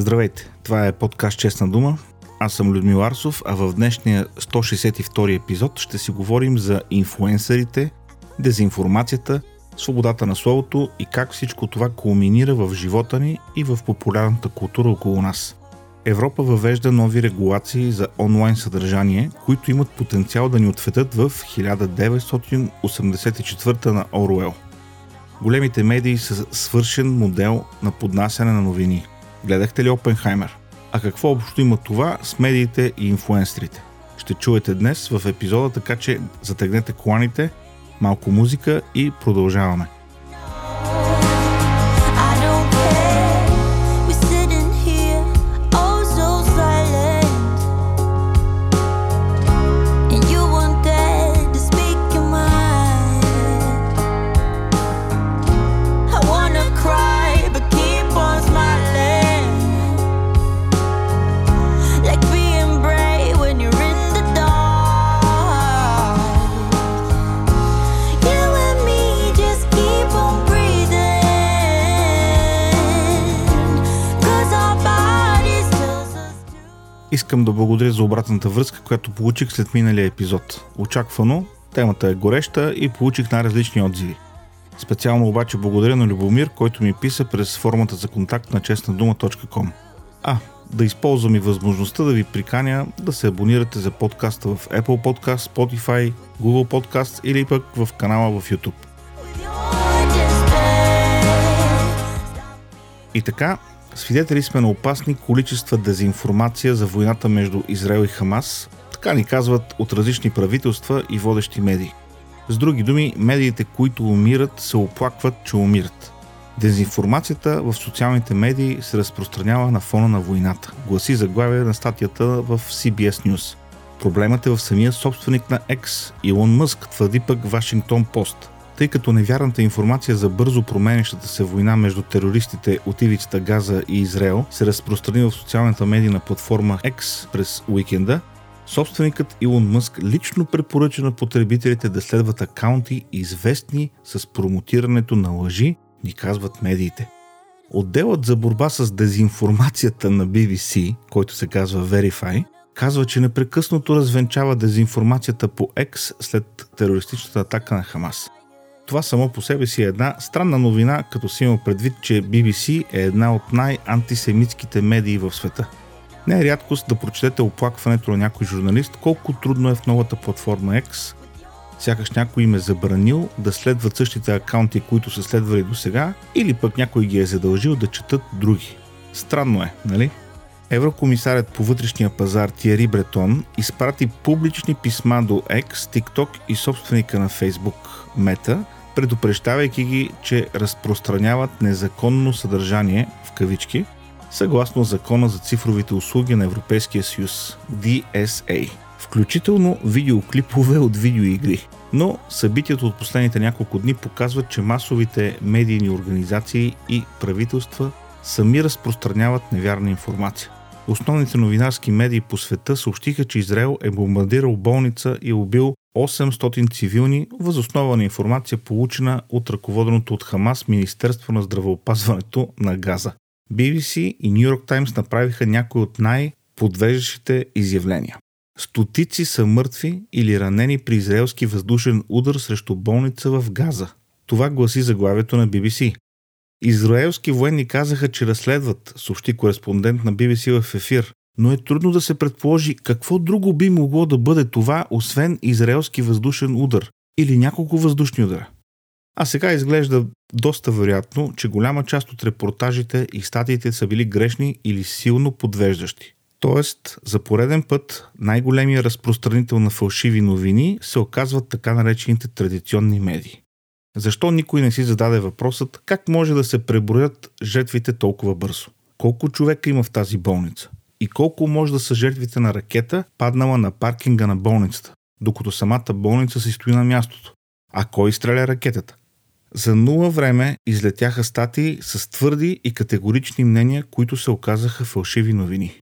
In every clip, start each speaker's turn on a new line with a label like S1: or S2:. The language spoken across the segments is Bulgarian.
S1: Здравейте, това е подкаст Честна дума. Аз съм Людмил Арсов, а в днешния 162 епизод ще си говорим за инфуенсърите, дезинформацията, свободата на словото и как всичко това кулминира в живота ни и в популярната култура около нас. Европа въвежда нови регулации за онлайн съдържание, които имат потенциал да ни ответят в 1984 на Оруел. Големите медии са свършен модел на поднасяне на новини. Гледахте ли Опенхаймер? А какво общо има това с медиите и инфуенсерите? Ще чуете днес в епизода, така че затегнете коланите, малко музика и продължаваме. Искам да благодаря за обратната връзка, която получих след миналия епизод. Очаквано, темата е гореща и получих най-различни отзиви. Специално обаче благодаря на Любомир, който ми писа през формата за контакт на честнадума.com. А, да използвам и възможността да ви приканя да се абонирате за подкаста в Apple Podcast, Spotify, Google Podcast или пък в канала в YouTube. И така, свидетели сме на опасни количества дезинформация за войната между Израел и Хамас, така ни казват от различни правителства и водещи медии. С други думи, медиите, които умират, се оплакват, че умират. Дезинформацията в социалните медии се разпространява на фона на войната, гласи заглавие на статията в CBS News. Проблемът е в самия собственик на X, Илон Мъск, твърди пък Вашингтон Пост – тъй като невярната информация за бързо променящата се война между терористите от ивицата Газа и Израел се разпространи в социалната медийна платформа X през уикенда, собственикът Илон Мъск лично препоръча на потребителите да следват акаунти известни с промотирането на лъжи, ни казват медиите. Отделът за борба с дезинформацията на BBC, който се казва Verify, казва, че непрекъснато развенчава дезинформацията по X след терористичната атака на Хамас. Това само по себе си е една странна новина, като си има предвид, че BBC е една от най-антисемитските медии в света. Не е рядкост да прочетете оплакването на някой журналист, колко трудно е в новата платформа X, сякаш някой им е забранил да следват същите акаунти, които са следвали до сега, или пък някой ги е задължил да четат други. Странно е, нали? Еврокомисарят по вътрешния пазар Тиери Бретон изпрати публични писма до X, TikTok и собственика на Facebook Meta, предупреждавайки ги, че разпространяват незаконно съдържание в кавички, съгласно закона за цифровите услуги на Европейския съюз DSA, включително видеоклипове от видеоигри. Но събитието от последните няколко дни показват, че масовите медийни организации и правителства сами разпространяват невярна информация. Основните новинарски медии по света съобщиха, че Израел е бомбардирал болница и убил 800 цивилни, възоснова на информация получена от ръководеното от Хамас Министерство на здравеопазването на Газа. BBC и New York Times направиха някои от най-подвеждащите изявления. Стотици са мъртви или ранени при израелски въздушен удар срещу болница в Газа. Това гласи заглавието на BBC. Израелски военни казаха, че разследват, съобщи кореспондент на BBC в ефир, но е трудно да се предположи какво друго би могло да бъде това, освен израелски въздушен удар или няколко въздушни удара. А сега изглежда доста вероятно, че голяма част от репортажите и статиите са били грешни или силно подвеждащи. Тоест, за пореден път най-големия разпространител на фалшиви новини се оказват така наречените традиционни медии. Защо никой не си зададе въпросът как може да се преброят жертвите толкова бързо? Колко човека има в тази болница? И колко може да са жертвите на ракета, паднала на паркинга на болницата, докато самата болница си стои на мястото? А кой изстреля ракетата? За нула време излетяха статии с твърди и категорични мнения, които се оказаха фалшиви новини.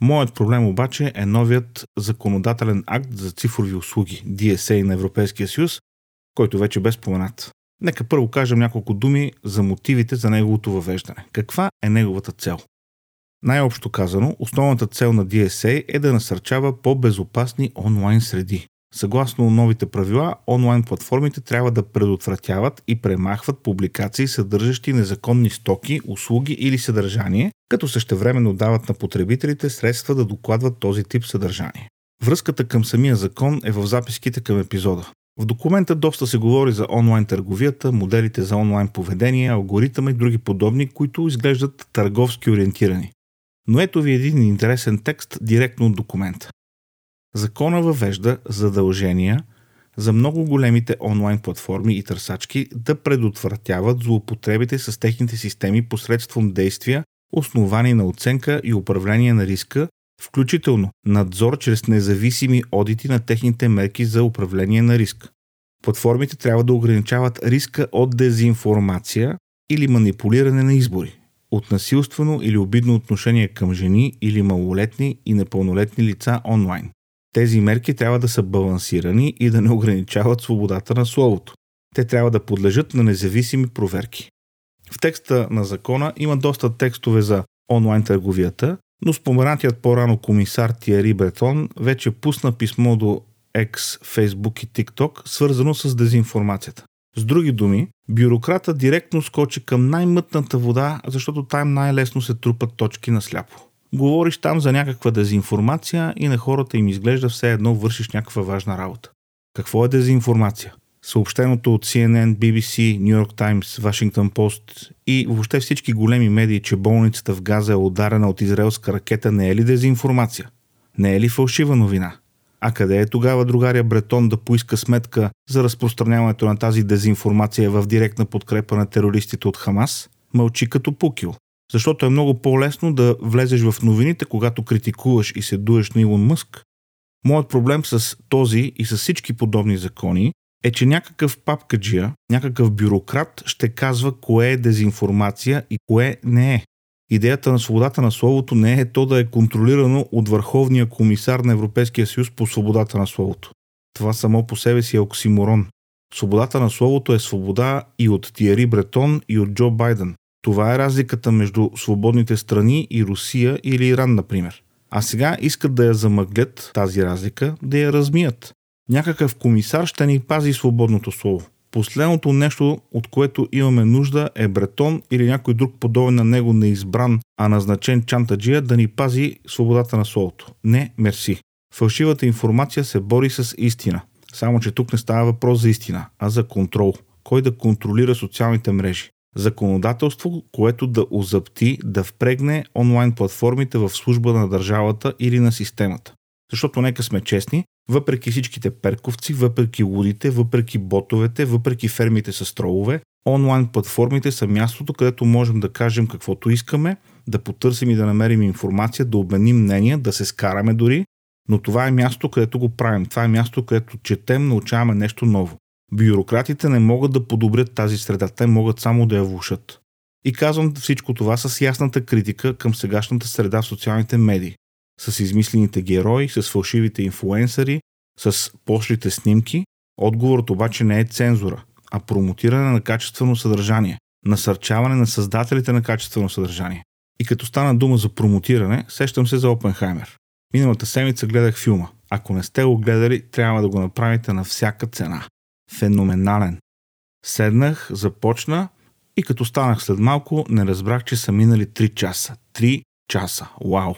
S1: Моят проблем обаче е новият законодателен акт за цифрови услуги, DSA на Европейския съюз, който вече бе споменат. Нека първо кажем няколко думи за мотивите за неговото въвеждане. Каква е неговата цел? Най-общо казано, основната цел на DSA е да насърчава по-безопасни онлайн среди. Съгласно новите правила, онлайн платформите трябва да предотвратяват и премахват публикации, съдържащи незаконни стоки, услуги или съдържание, като същевременно дават на потребителите средства да докладват този тип съдържание. Връзката към самия закон е в записките към епизода. В документа доста се говори за онлайн търговията, моделите за онлайн поведение, алгоритъма и други подобни, които изглеждат търговски ориентирани. Но ето ви един интересен текст директно от документа. Закона въвежда задължения за много големите онлайн платформи и търсачки да предотвратяват злоупотребите с техните системи посредством действия, основани на оценка и управление на риска, включително надзор чрез независими одити на техните мерки за управление на риск. Платформите трябва да ограничават риска от дезинформация или манипулиране на избори, от насилствено или обидно отношение към жени или малолетни и непълнолетни лица онлайн. Тези мерки трябва да са балансирани и да не ограничават свободата на словото. Те трябва да подлежат на независими проверки. В текста на закона има доста текстове за онлайн търговията, но споменатият по-рано комисар Тиери Бретон вече пусна писмо до X, Facebook и TikTok, свързано с дезинформацията. С други думи, бюрократа директно скочи към най-мътната вода, защото там най-лесно се трупат точки на сляпо. Говориш там за някаква дезинформация и на хората им изглежда все едно вършиш някаква важна работа. Какво е дезинформация? Съобщеното от CNN, BBC, New York Times, Washington Post и въобще всички големи медии, че болницата в Газа е ударена от израелска ракета, не е ли дезинформация? Не е ли фалшива новина? А къде е тогава другаря Бретон да поиска сметка за разпространяването на тази дезинформация в директна подкрепа на терористите от Хамас? Мълчи като пукил. Защото е много по-лесно да влезеш в новините, когато критикуваш и се дуеш на Илон Мъск. Моят проблем с този и с всички подобни закони е, че някакъв папкаджия, някакъв бюрократ ще казва кое е дезинформация и кое не е. Идеята на свободата на словото не е то да е контролирано от Върховния комисар на Европейския съюз по свободата на словото. Това само по себе си е оксиморон. Свободата на словото е свобода и от Тиери Бретон и от Джо Байден. Това е разликата между свободните страни и Русия или Иран, например. А сега искат да я замъглят тази разлика, да я размият. Някакъв комисар ще ни пази свободното слово. Последното нещо, от което имаме нужда е Бретон или някой друг подобен на него неизбран, а назначен чантаджия да ни пази свободата на словото. Не, мерси. Фалшивата информация се бори с истина. Само, че тук не става въпрос за истина, а за контрол. Кой да контролира социалните мрежи? Законодателство, което да озапти, да впрегне онлайн платформите в служба на държавата или на системата. Защото нека сме честни, въпреки всичките перковци, въпреки лудите, въпреки ботовете, въпреки фермите с тролове, онлайн платформите са мястото, където можем да кажем каквото искаме, да потърсим и да намерим информация, да обменим мнения, да се скараме дори, но това е място, където го правим. Това е място, където четем, научаваме нещо ново. Бюрократите не могат да подобрят тази среда, те могат само да я влушат. И казвам всичко това с ясната критика към сегашната среда в социалните медии с измислените герои, с фалшивите инфуенсъри, с пошлите снимки. Отговорът обаче не е цензура, а промотиране на качествено съдържание, насърчаване на създателите на качествено съдържание. И като стана дума за промотиране, сещам се за Опенхаймер. Миналата седмица гледах филма. Ако не сте го гледали, трябва да го направите на всяка цена. Феноменален. Седнах, започна и като станах след малко, не разбрах, че са минали 3 часа. 3 часа. Вау!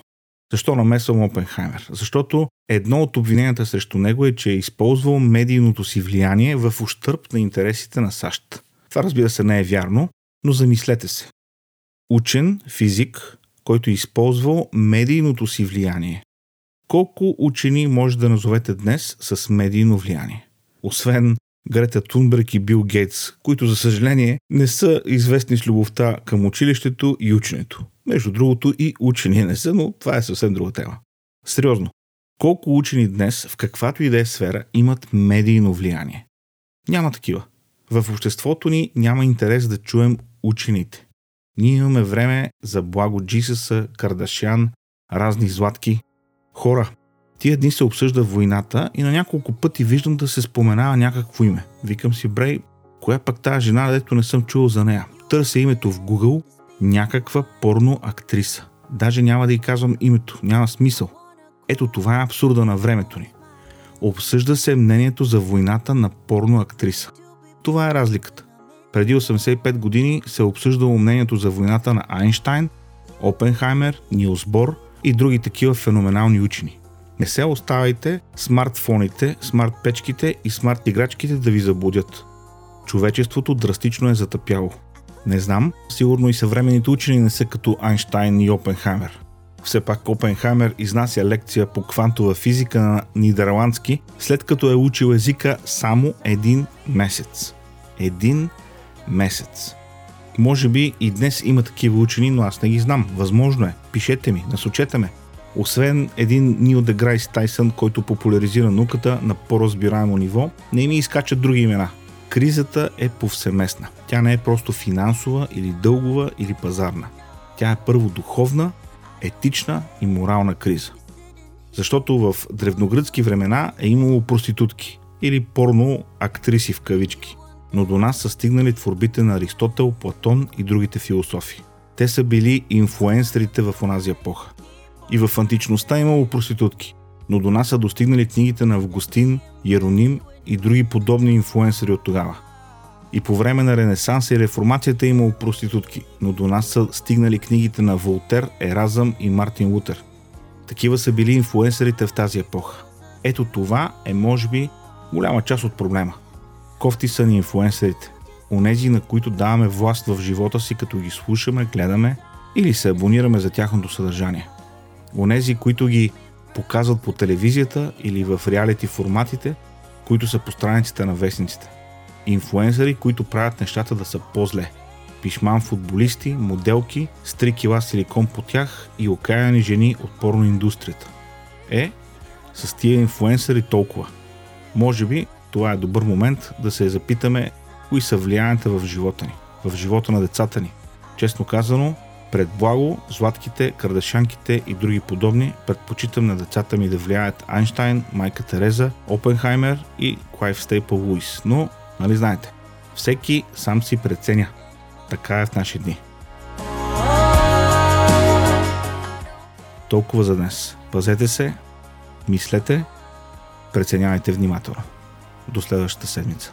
S1: Защо намесвам Опенхаймер? Защото едно от обвиненията срещу него е, че е използвал медийното си влияние в ущърп на интересите на САЩ. Това разбира се не е вярно, но замислете се. Учен, физик, който е използвал медийното си влияние. Колко учени може да назовете днес с медийно влияние? Освен Грета Тунберг и Бил Гейтс, които за съжаление не са известни с любовта към училището и ученето. Между другото и учени не са, но това е съвсем друга тема. Сериозно, колко учени днес в каквато и да е сфера имат медийно влияние? Няма такива. В обществото ни няма интерес да чуем учените. Ние имаме време за благо Джисъса, Кардашян, разни златки. Хора, тия дни се обсъжда войната и на няколко пъти виждам да се споменава някакво име. Викам си, брей, коя пък тази жена, дето не съм чувал за нея? Търся името в Google, някаква порно актриса. Даже няма да й казвам името, няма смисъл. Ето това е абсурда на времето ни. Обсъжда се мнението за войната на порно актриса. Това е разликата. Преди 85 години се е обсъждало мнението за войната на Айнштайн, Опенхаймер, Нилс Бор и други такива феноменални учени. Не се оставайте смартфоните, смарт печките и смарт играчките да ви заблудят. Човечеството драстично е затъпяло. Не знам, сигурно и съвременните учени не са като Айнштайн и Опенхаймер. Все пак Опенхаймер изнася лекция по квантова физика на нидерландски, след като е учил езика само един месец. Един месец. Може би и днес има такива учени, но аз не ги знам. Възможно е. Пишете ми, насочете ме. Освен един Нил Деграйс Тайсън, който популяризира науката на по-разбираемо ниво, не ми изкачат други имена. Кризата е повсеместна. Тя не е просто финансова или дългова или пазарна. Тя е първо духовна, етична и морална криза. Защото в древногръцки времена е имало проститутки или порно актриси в кавички. Но до нас са стигнали творбите на Аристотел, Платон и другите философи. Те са били инфлуенсерите в онази епоха. И в античността имало проститутки, но до нас са достигнали книгите на Августин, Ероним и други подобни инфлуенсери от тогава. И по време на Ренесанса и Реформацията е имало проститутки, но до нас са стигнали книгите на Волтер, Еразъм и Мартин Лутер. Такива са били инфлуенсерите в тази епоха. Ето това е, може би, голяма част от проблема. Кофти са ни инфлуенсерите. Онези, на които даваме власт в живота си, като ги слушаме, гледаме или се абонираме за тяхното съдържание. Онези, които ги показват по телевизията или в реалити форматите, които са по страниците на вестниците. Инфуенсъри, които правят нещата да са по-зле. Пишман футболисти, моделки, с 3 кила силикон по тях и окаяни жени от порно индустрията. Е, с тия инфуенсъри толкова. Може би това е добър момент да се запитаме кои са влиянията в живота ни, в живота на децата ни. Честно казано, пред благо, златките, кардашанките и други подобни, предпочитам на децата ми да влияят Айнштайн, Майка Тереза, Опенхаймер и Клайв Стейпъл Луис. Но, нали знаете, всеки сам си преценя. Така е в наши дни. Толкова за днес. Пазете се, мислете, преценявайте внимателно. До следващата седмица.